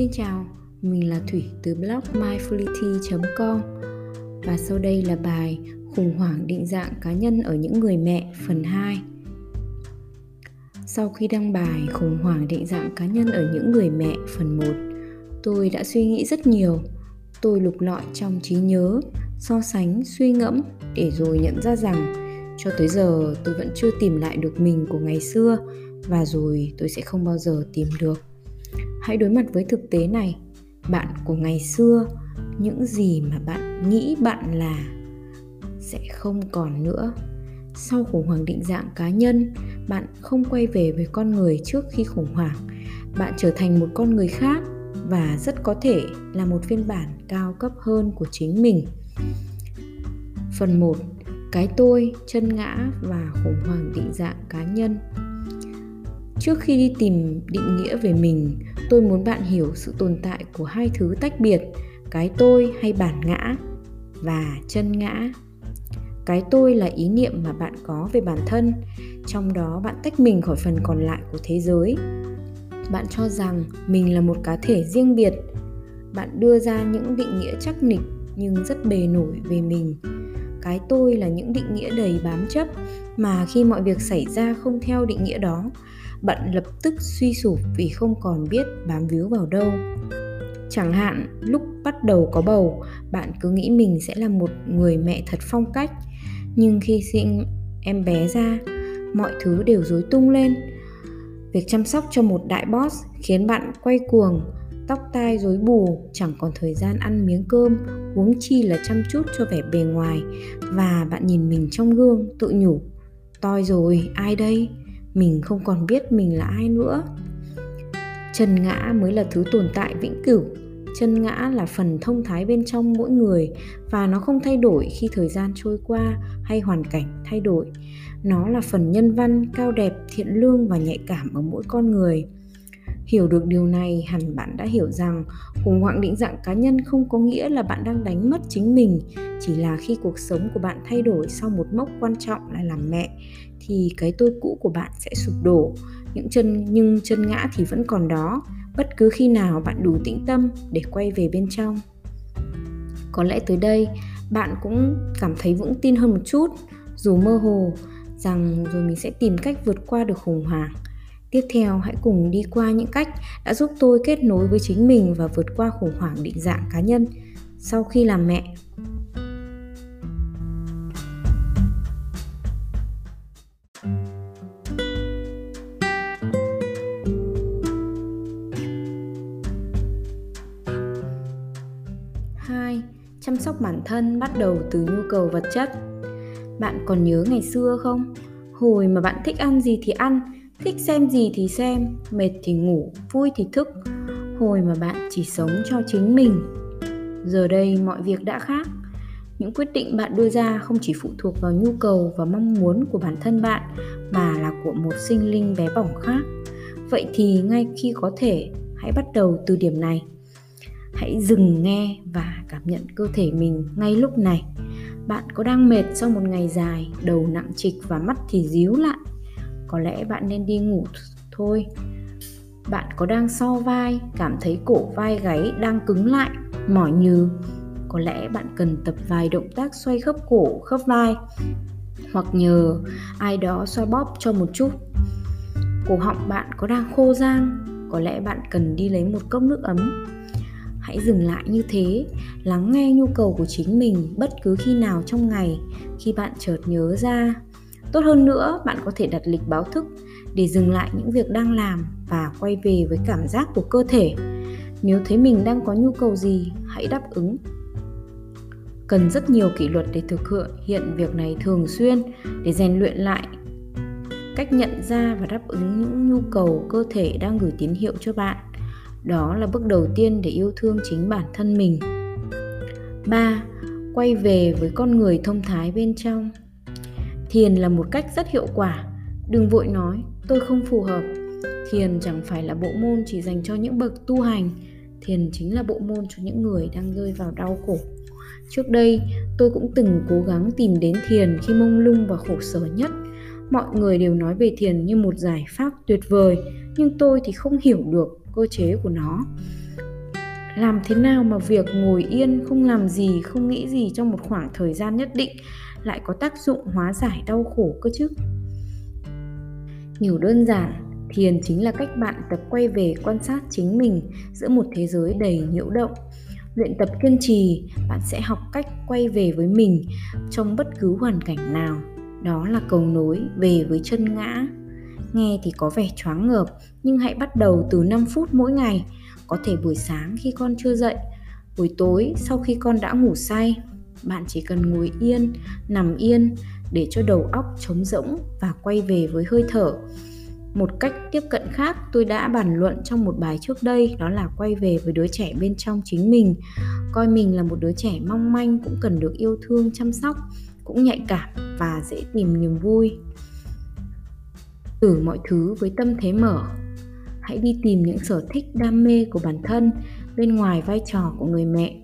Xin chào, mình là Thủy từ blog mindfulity.com và sau đây là bài Khủng hoảng định dạng cá nhân ở những người mẹ phần 2. Sau khi đăng bài Khủng hoảng định dạng cá nhân ở những người mẹ phần 1, tôi đã suy nghĩ rất nhiều. Tôi lục lọi trong trí nhớ, so sánh, suy ngẫm để rồi nhận ra rằng cho tới giờ tôi vẫn chưa tìm lại được mình của ngày xưa và rồi tôi sẽ không bao giờ tìm được hãy đối mặt với thực tế này, bạn của ngày xưa, những gì mà bạn nghĩ bạn là sẽ không còn nữa. Sau khủng hoảng định dạng cá nhân, bạn không quay về với con người trước khi khủng hoảng. Bạn trở thành một con người khác và rất có thể là một phiên bản cao cấp hơn của chính mình. Phần 1 cái tôi, chân ngã và khủng hoảng định dạng cá nhân trước khi đi tìm định nghĩa về mình, tôi muốn bạn hiểu sự tồn tại của hai thứ tách biệt, cái tôi hay bản ngã và chân ngã. Cái tôi là ý niệm mà bạn có về bản thân, trong đó bạn tách mình khỏi phần còn lại của thế giới. Bạn cho rằng mình là một cá thể riêng biệt. Bạn đưa ra những định nghĩa chắc nịch nhưng rất bề nổi về mình. Cái tôi là những định nghĩa đầy bám chấp mà khi mọi việc xảy ra không theo định nghĩa đó bạn lập tức suy sụp vì không còn biết bám víu vào đâu. Chẳng hạn, lúc bắt đầu có bầu, bạn cứ nghĩ mình sẽ là một người mẹ thật phong cách. Nhưng khi sinh em bé ra, mọi thứ đều rối tung lên. Việc chăm sóc cho một đại boss khiến bạn quay cuồng, tóc tai rối bù, chẳng còn thời gian ăn miếng cơm, huống chi là chăm chút cho vẻ bề ngoài. Và bạn nhìn mình trong gương, tự nhủ, toi rồi, ai đây? Mình không còn biết mình là ai nữa. Chân ngã mới là thứ tồn tại vĩnh cửu. Chân ngã là phần thông thái bên trong mỗi người và nó không thay đổi khi thời gian trôi qua hay hoàn cảnh thay đổi. Nó là phần nhân văn cao đẹp, thiện lương và nhạy cảm ở mỗi con người. Hiểu được điều này, hẳn bạn đã hiểu rằng khủng hoảng định dạng cá nhân không có nghĩa là bạn đang đánh mất chính mình chỉ là khi cuộc sống của bạn thay đổi sau một mốc quan trọng là làm mẹ, thì cái tôi cũ của bạn sẽ sụp đổ. Những chân, nhưng chân ngã thì vẫn còn đó. Bất cứ khi nào bạn đủ tĩnh tâm để quay về bên trong. Có lẽ tới đây, bạn cũng cảm thấy vững tin hơn một chút, dù mơ hồ rằng rồi mình sẽ tìm cách vượt qua được khủng hoảng. Tiếp theo, hãy cùng đi qua những cách đã giúp tôi kết nối với chính mình và vượt qua khủng hoảng định dạng cá nhân. Sau khi làm mẹ chăm sóc bản thân bắt đầu từ nhu cầu vật chất. Bạn còn nhớ ngày xưa không? Hồi mà bạn thích ăn gì thì ăn, thích xem gì thì xem, mệt thì ngủ, vui thì thức. Hồi mà bạn chỉ sống cho chính mình. Giờ đây mọi việc đã khác. Những quyết định bạn đưa ra không chỉ phụ thuộc vào nhu cầu và mong muốn của bản thân bạn, mà là của một sinh linh bé bỏng khác. Vậy thì ngay khi có thể, hãy bắt đầu từ điểm này hãy dừng nghe và cảm nhận cơ thể mình ngay lúc này. Bạn có đang mệt sau một ngày dài, đầu nặng trịch và mắt thì díu lại. Có lẽ bạn nên đi ngủ thôi. Bạn có đang so vai, cảm thấy cổ vai gáy đang cứng lại, mỏi nhừ. Có lẽ bạn cần tập vài động tác xoay khớp cổ, khớp vai. Hoặc nhờ ai đó xoa bóp cho một chút. Cổ họng bạn có đang khô rang, có lẽ bạn cần đi lấy một cốc nước ấm hãy dừng lại như thế. Lắng nghe nhu cầu của chính mình bất cứ khi nào trong ngày, khi bạn chợt nhớ ra. Tốt hơn nữa, bạn có thể đặt lịch báo thức để dừng lại những việc đang làm và quay về với cảm giác của cơ thể. Nếu thấy mình đang có nhu cầu gì, hãy đáp ứng. Cần rất nhiều kỷ luật để thực hiện việc này thường xuyên để rèn luyện lại cách nhận ra và đáp ứng những nhu cầu cơ thể đang gửi tín hiệu cho bạn đó là bước đầu tiên để yêu thương chính bản thân mình. 3. Quay về với con người thông thái bên trong. Thiền là một cách rất hiệu quả. Đừng vội nói, tôi không phù hợp. Thiền chẳng phải là bộ môn chỉ dành cho những bậc tu hành. Thiền chính là bộ môn cho những người đang rơi vào đau khổ. Trước đây, tôi cũng từng cố gắng tìm đến thiền khi mông lung và khổ sở nhất mọi người đều nói về thiền như một giải pháp tuyệt vời, nhưng tôi thì không hiểu được cơ chế của nó. Làm thế nào mà việc ngồi yên, không làm gì, không nghĩ gì trong một khoảng thời gian nhất định lại có tác dụng hóa giải đau khổ cơ chứ? Hiểu đơn giản, thiền chính là cách bạn tập quay về quan sát chính mình giữa một thế giới đầy nhiễu động. Luyện tập kiên trì, bạn sẽ học cách quay về với mình trong bất cứ hoàn cảnh nào đó là cầu nối về với chân ngã. Nghe thì có vẻ choáng ngợp, nhưng hãy bắt đầu từ 5 phút mỗi ngày. Có thể buổi sáng khi con chưa dậy, buổi tối sau khi con đã ngủ say, bạn chỉ cần ngồi yên, nằm yên để cho đầu óc trống rỗng và quay về với hơi thở. Một cách tiếp cận khác, tôi đã bàn luận trong một bài trước đây, đó là quay về với đứa trẻ bên trong chính mình. Coi mình là một đứa trẻ mong manh cũng cần được yêu thương, chăm sóc cũng nhạy cảm và dễ tìm niềm vui. Thử mọi thứ với tâm thế mở. Hãy đi tìm những sở thích đam mê của bản thân bên ngoài vai trò của người mẹ.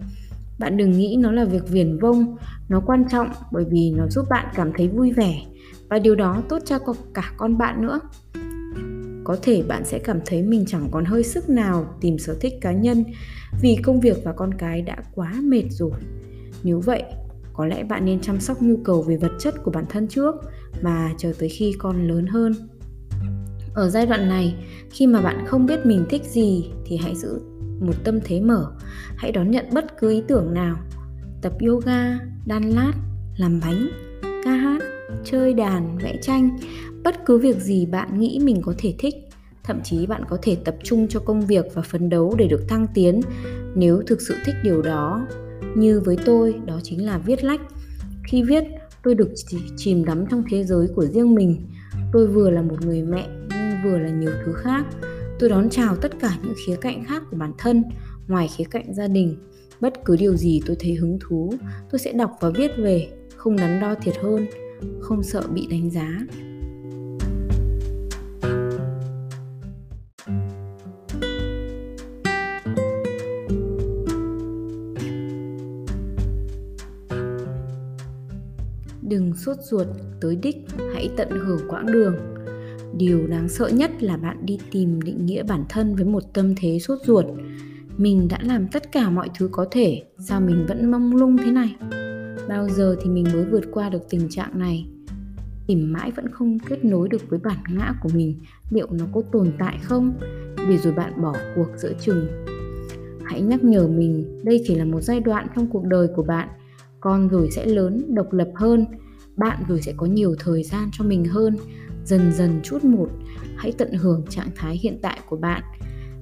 Bạn đừng nghĩ nó là việc viển vông, nó quan trọng bởi vì nó giúp bạn cảm thấy vui vẻ và điều đó tốt cho cả con bạn nữa. Có thể bạn sẽ cảm thấy mình chẳng còn hơi sức nào tìm sở thích cá nhân vì công việc và con cái đã quá mệt rồi. Nếu vậy có lẽ bạn nên chăm sóc nhu cầu về vật chất của bản thân trước và chờ tới khi con lớn hơn. Ở giai đoạn này, khi mà bạn không biết mình thích gì thì hãy giữ một tâm thế mở. Hãy đón nhận bất cứ ý tưởng nào. Tập yoga, đan lát, làm bánh, ca hát, chơi đàn, vẽ tranh, bất cứ việc gì bạn nghĩ mình có thể thích. Thậm chí bạn có thể tập trung cho công việc và phấn đấu để được thăng tiến nếu thực sự thích điều đó như với tôi, đó chính là viết lách. Khi viết, tôi được chìm đắm trong thế giới của riêng mình. Tôi vừa là một người mẹ nhưng vừa là nhiều thứ khác. Tôi đón chào tất cả những khía cạnh khác của bản thân, ngoài khía cạnh gia đình. Bất cứ điều gì tôi thấy hứng thú, tôi sẽ đọc và viết về, không đắn đo thiệt hơn, không sợ bị đánh giá. Đừng sốt ruột, tới đích, hãy tận hưởng quãng đường. Điều đáng sợ nhất là bạn đi tìm định nghĩa bản thân với một tâm thế sốt ruột. Mình đã làm tất cả mọi thứ có thể, sao mình vẫn mong lung thế này? Bao giờ thì mình mới vượt qua được tình trạng này? Tìm mãi vẫn không kết nối được với bản ngã của mình, liệu nó có tồn tại không? Để rồi bạn bỏ cuộc giữa chừng. Hãy nhắc nhở mình, đây chỉ là một giai đoạn trong cuộc đời của bạn con rồi sẽ lớn, độc lập hơn. Bạn rồi sẽ có nhiều thời gian cho mình hơn. Dần dần chút một, hãy tận hưởng trạng thái hiện tại của bạn.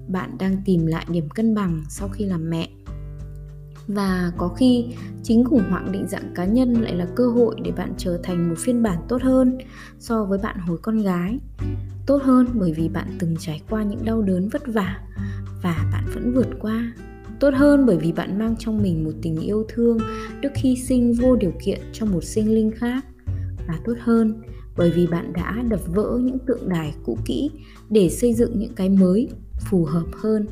Bạn đang tìm lại điểm cân bằng sau khi làm mẹ. Và có khi, chính khủng hoảng định dạng cá nhân lại là cơ hội để bạn trở thành một phiên bản tốt hơn so với bạn hồi con gái. Tốt hơn bởi vì bạn từng trải qua những đau đớn vất vả và bạn vẫn vượt qua tốt hơn bởi vì bạn mang trong mình một tình yêu thương đức hy sinh vô điều kiện cho một sinh linh khác. Và tốt hơn, bởi vì bạn đã đập vỡ những tượng đài cũ kỹ để xây dựng những cái mới phù hợp hơn.